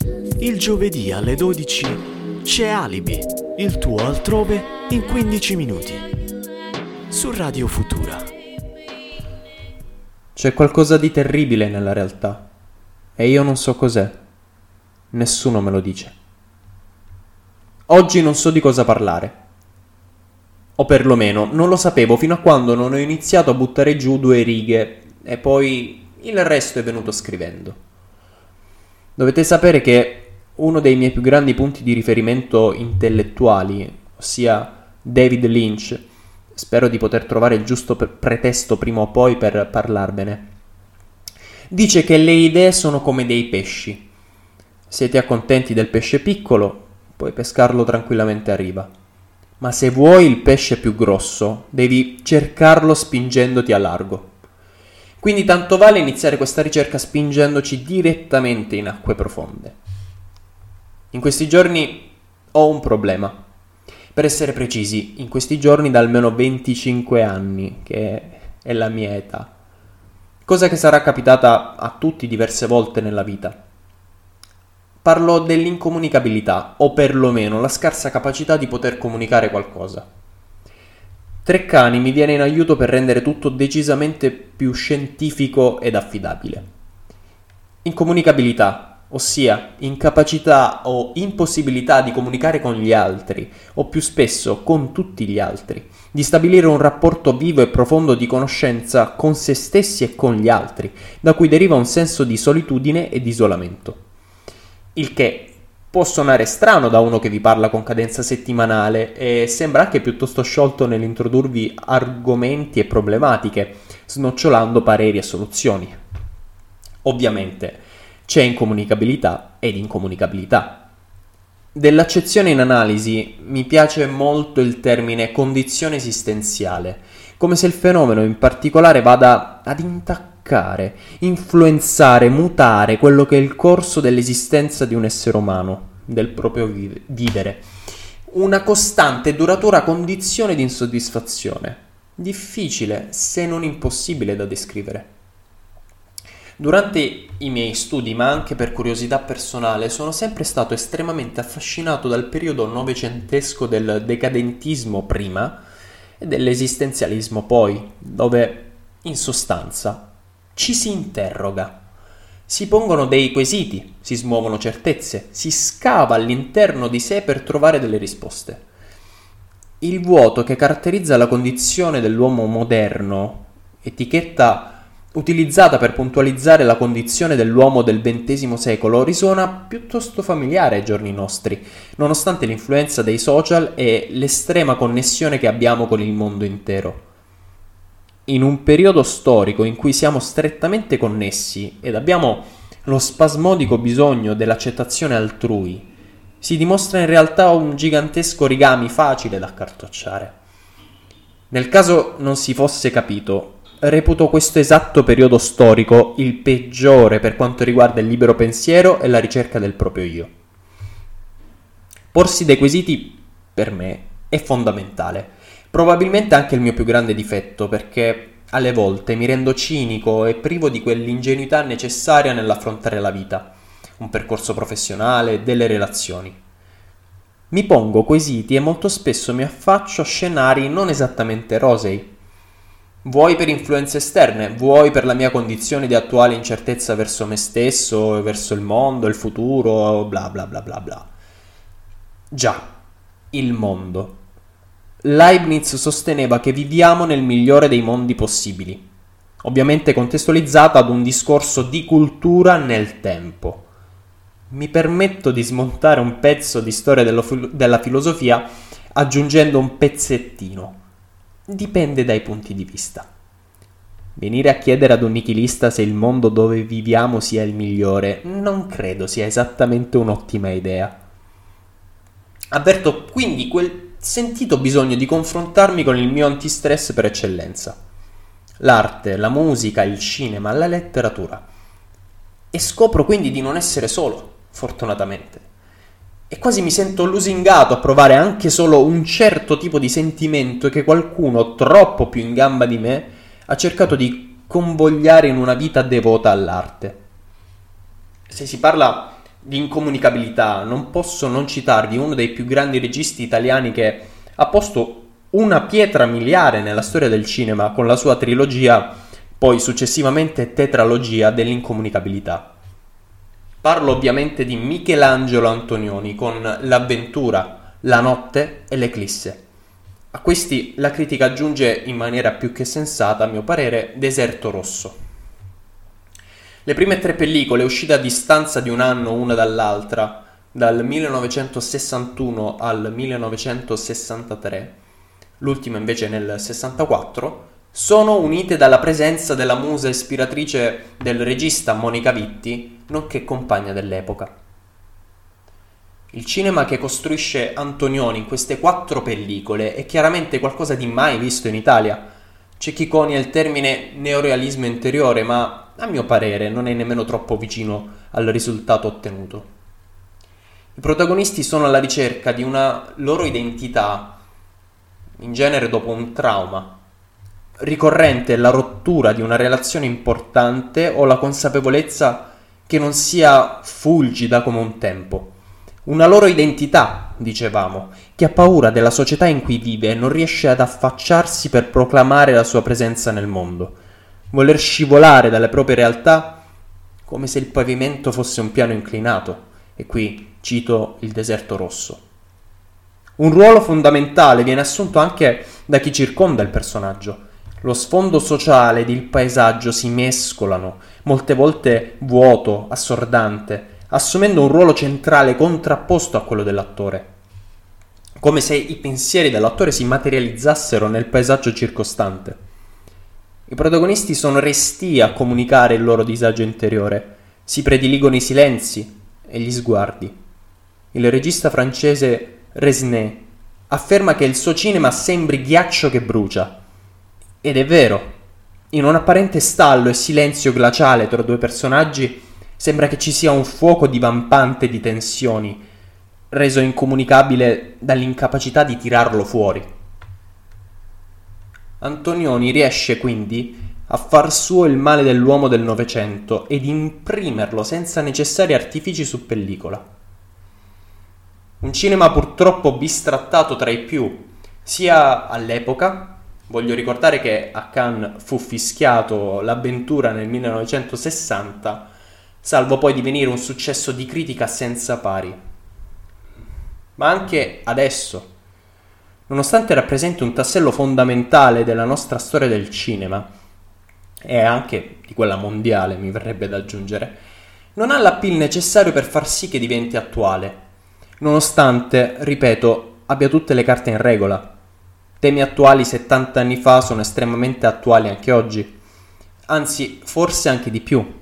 Il giovedì alle 12 c'è Alibi, il tuo altrove in 15 minuti. Su Radio Futura. C'è qualcosa di terribile nella realtà e io non so cos'è. Nessuno me lo dice. Oggi non so di cosa parlare. O perlomeno non lo sapevo fino a quando non ho iniziato a buttare giù due righe e poi il resto è venuto scrivendo. Dovete sapere che uno dei miei più grandi punti di riferimento intellettuali, ossia David Lynch, spero di poter trovare il giusto pretesto prima o poi per parlarvene, dice che le idee sono come dei pesci. Siete accontenti del pesce piccolo, puoi pescarlo tranquillamente a riva. Ma se vuoi il pesce più grosso, devi cercarlo spingendoti a largo. Quindi tanto vale iniziare questa ricerca spingendoci direttamente in acque profonde. In questi giorni ho un problema. Per essere precisi, in questi giorni da almeno 25 anni, che è la mia età. Cosa che sarà capitata a tutti diverse volte nella vita. Parlo dell'incomunicabilità, o perlomeno la scarsa capacità di poter comunicare qualcosa. Treccani mi viene in aiuto per rendere tutto decisamente più scientifico ed affidabile. Incomunicabilità, ossia incapacità o impossibilità di comunicare con gli altri, o più spesso con tutti gli altri, di stabilire un rapporto vivo e profondo di conoscenza con se stessi e con gli altri, da cui deriva un senso di solitudine e di isolamento. Il che Può suonare strano da uno che vi parla con cadenza settimanale e sembra anche piuttosto sciolto nell'introdurvi argomenti e problematiche, snocciolando pareri e soluzioni. Ovviamente c'è incomunicabilità ed incomunicabilità. Dell'accezione in analisi mi piace molto il termine condizione esistenziale, come se il fenomeno in particolare vada ad intaccare, influenzare, mutare quello che è il corso dell'esistenza di un essere umano del proprio vivere. Una costante e duratura condizione di insoddisfazione, difficile se non impossibile da descrivere. Durante i miei studi, ma anche per curiosità personale, sono sempre stato estremamente affascinato dal periodo novecentesco del decadentismo prima e dell'esistenzialismo poi, dove, in sostanza, ci si interroga si pongono dei quesiti, si smuovono certezze, si scava all'interno di sé per trovare delle risposte. Il vuoto che caratterizza la condizione dell'uomo moderno, etichetta utilizzata per puntualizzare la condizione dell'uomo del XX secolo, risuona piuttosto familiare ai giorni nostri, nonostante l'influenza dei social e l'estrema connessione che abbiamo con il mondo intero in un periodo storico in cui siamo strettamente connessi ed abbiamo lo spasmodico bisogno dell'accettazione altrui, si dimostra in realtà un gigantesco origami facile da accartocciare. Nel caso non si fosse capito, reputo questo esatto periodo storico il peggiore per quanto riguarda il libero pensiero e la ricerca del proprio io. Porsi dei quesiti, per me, è fondamentale Probabilmente anche il mio più grande difetto, perché alle volte mi rendo cinico e privo di quell'ingenuità necessaria nell'affrontare la vita, un percorso professionale, delle relazioni. Mi pongo quesiti e molto spesso mi affaccio a scenari non esattamente rosei. Vuoi per influenze esterne, vuoi per la mia condizione di attuale incertezza verso me stesso, verso il mondo, il futuro, bla bla bla bla bla. Già, il mondo Leibniz sosteneva che viviamo nel migliore dei mondi possibili, ovviamente contestualizzata ad un discorso di cultura nel tempo. Mi permetto di smontare un pezzo di storia della filosofia aggiungendo un pezzettino. Dipende dai punti di vista. Venire a chiedere ad un nichilista se il mondo dove viviamo sia il migliore non credo sia esattamente un'ottima idea. Avverto quindi quel sentito bisogno di confrontarmi con il mio antistress per eccellenza. L'arte, la musica, il cinema, la letteratura. E scopro quindi di non essere solo, fortunatamente. E quasi mi sento lusingato a provare anche solo un certo tipo di sentimento che qualcuno troppo più in gamba di me ha cercato di convogliare in una vita devota all'arte. Se si parla di incomunicabilità, non posso non citarvi uno dei più grandi registi italiani che ha posto una pietra miliare nella storia del cinema con la sua trilogia, poi successivamente tetralogia dell'incomunicabilità. Parlo ovviamente di Michelangelo Antonioni con L'avventura, La notte e l'eclisse. A questi la critica aggiunge in maniera più che sensata, a mio parere, Deserto Rosso. Le prime tre pellicole, uscite a distanza di un anno una dall'altra, dal 1961 al 1963, l'ultima invece nel 64, sono unite dalla presenza della musa ispiratrice del regista Monica Vitti, nonché compagna dell'epoca. Il cinema che costruisce Antonioni in queste quattro pellicole è chiaramente qualcosa di mai visto in Italia. C'è chi conia il termine neorealismo interiore, ma a mio parere non è nemmeno troppo vicino al risultato ottenuto. I protagonisti sono alla ricerca di una loro identità, in genere dopo un trauma. Ricorrente la rottura di una relazione importante o la consapevolezza che non sia fulgida come un tempo. Una loro identità, dicevamo, che ha paura della società in cui vive e non riesce ad affacciarsi per proclamare la sua presenza nel mondo. Voler scivolare dalle proprie realtà come se il pavimento fosse un piano inclinato. E qui cito il deserto rosso. Un ruolo fondamentale viene assunto anche da chi circonda il personaggio. Lo sfondo sociale ed il paesaggio si mescolano, molte volte vuoto, assordante, assumendo un ruolo centrale contrapposto a quello dell'attore, come se i pensieri dell'attore si materializzassero nel paesaggio circostante. I protagonisti sono resti a comunicare il loro disagio interiore, si prediligono i silenzi e gli sguardi. Il regista francese Resnais afferma che il suo cinema sembri ghiaccio che brucia. Ed è vero. In un apparente stallo e silenzio glaciale tra due personaggi, Sembra che ci sia un fuoco divampante di tensioni, reso incomunicabile dall'incapacità di tirarlo fuori. Antonioni riesce quindi a far suo il male dell'uomo del Novecento ed imprimerlo senza necessari artifici su pellicola. Un cinema purtroppo bistrattato tra i più, sia all'epoca, voglio ricordare che a Cannes fu fischiato l'avventura nel 1960, salvo poi divenire un successo di critica senza pari. Ma anche adesso, nonostante rappresenti un tassello fondamentale della nostra storia del cinema, e anche di quella mondiale mi verrebbe da aggiungere, non ha l'appeal necessario per far sì che diventi attuale, nonostante, ripeto, abbia tutte le carte in regola. Temi attuali 70 anni fa sono estremamente attuali anche oggi, anzi forse anche di più.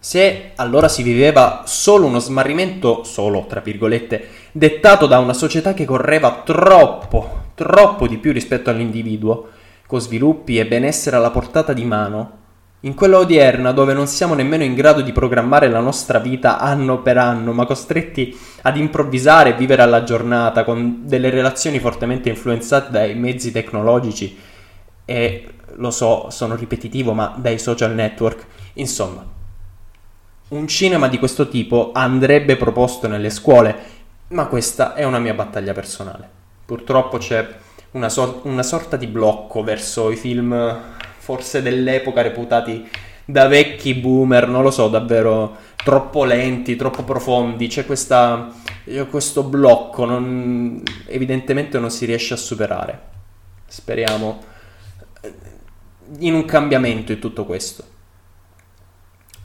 Se allora si viveva solo uno smarrimento, solo tra virgolette, dettato da una società che correva troppo, troppo di più rispetto all'individuo, con sviluppi e benessere alla portata di mano, in quella odierna dove non siamo nemmeno in grado di programmare la nostra vita anno per anno, ma costretti ad improvvisare e vivere alla giornata con delle relazioni fortemente influenzate dai mezzi tecnologici e, lo so, sono ripetitivo, ma dai social network, insomma un cinema di questo tipo andrebbe proposto nelle scuole, ma questa è una mia battaglia personale. Purtroppo c'è una, so- una sorta di blocco verso i film forse dell'epoca reputati da vecchi boomer, non lo so, davvero troppo lenti, troppo profondi. C'è questa, questo blocco, non, evidentemente non si riesce a superare. Speriamo in un cambiamento di tutto questo.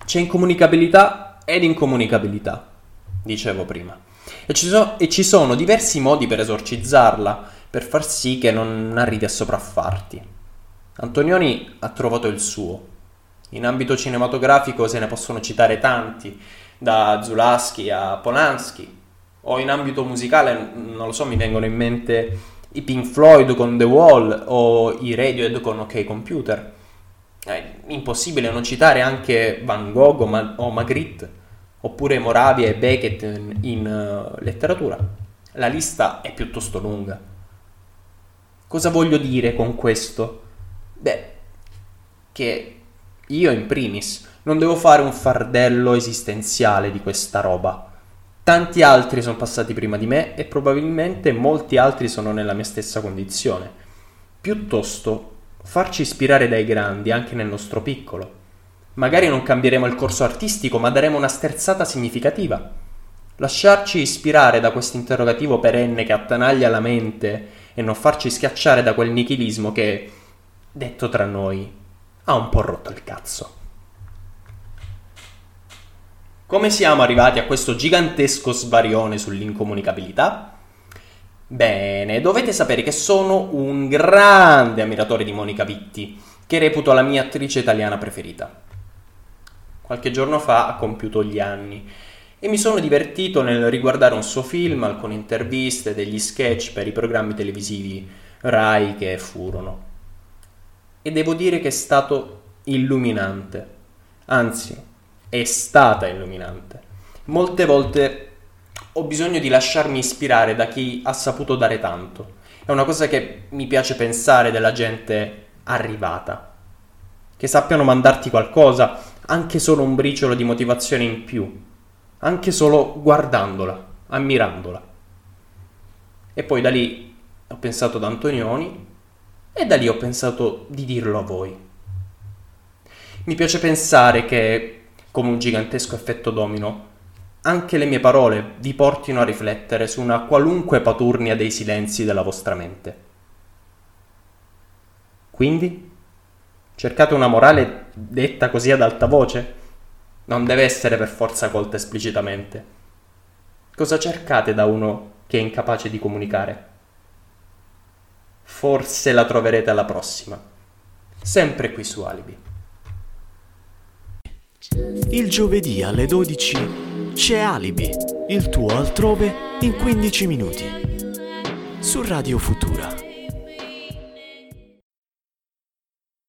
C'è incomunicabilità ed incomunicabilità, dicevo prima. E ci, so- e ci sono diversi modi per esorcizzarla, per far sì che non arrivi a sopraffarti. Antonioni ha trovato il suo. In ambito cinematografico se ne possono citare tanti, da Zulaschi a Polanski, o in ambito musicale, non lo so, mi vengono in mente i Pink Floyd con The Wall o i Radiohead con OK Computer è impossibile non citare anche Van Gogh o, Ma- o Magritte, oppure Moravia e Beckett in, in uh, letteratura. La lista è piuttosto lunga. Cosa voglio dire con questo? Beh, che io in primis Non devo fare un fardello esistenziale di questa roba. Tanti altri sono passati prima di me e probabilmente molti altri sono nella mia stessa condizione. Piuttosto farci ispirare dai grandi anche nel nostro piccolo. Magari non cambieremo il corso artistico, ma daremo una sterzata significativa. Lasciarci ispirare da questo interrogativo perenne che attanaglia la mente e non farci schiacciare da quel nichilismo che, detto tra noi, ha un po' rotto il cazzo. Come siamo arrivati a questo gigantesco svarione sull'incomunicabilità? Bene, dovete sapere che sono un grande ammiratore di Monica Vitti, che reputo la mia attrice italiana preferita. Qualche giorno fa ha compiuto gli anni e mi sono divertito nel riguardare un suo film, alcune interviste, degli sketch per i programmi televisivi Rai che furono. E devo dire che è stato illuminante, anzi è stata illuminante. Molte volte ho bisogno di lasciarmi ispirare da chi ha saputo dare tanto. È una cosa che mi piace pensare della gente arrivata. Che sappiano mandarti qualcosa, anche solo un briciolo di motivazione in più, anche solo guardandola, ammirandola. E poi da lì ho pensato ad Antonioni e da lì ho pensato di dirlo a voi. Mi piace pensare che come un gigantesco effetto domino, anche le mie parole vi portino a riflettere su una qualunque paturnia dei silenzi della vostra mente. Quindi, cercate una morale detta così ad alta voce? Non deve essere per forza colta esplicitamente. Cosa cercate da uno che è incapace di comunicare? Forse la troverete alla prossima. Sempre qui su Alibi. Il giovedì alle 12 c'è Alibi, il tuo altrove in 15 minuti. Su Radio Futura.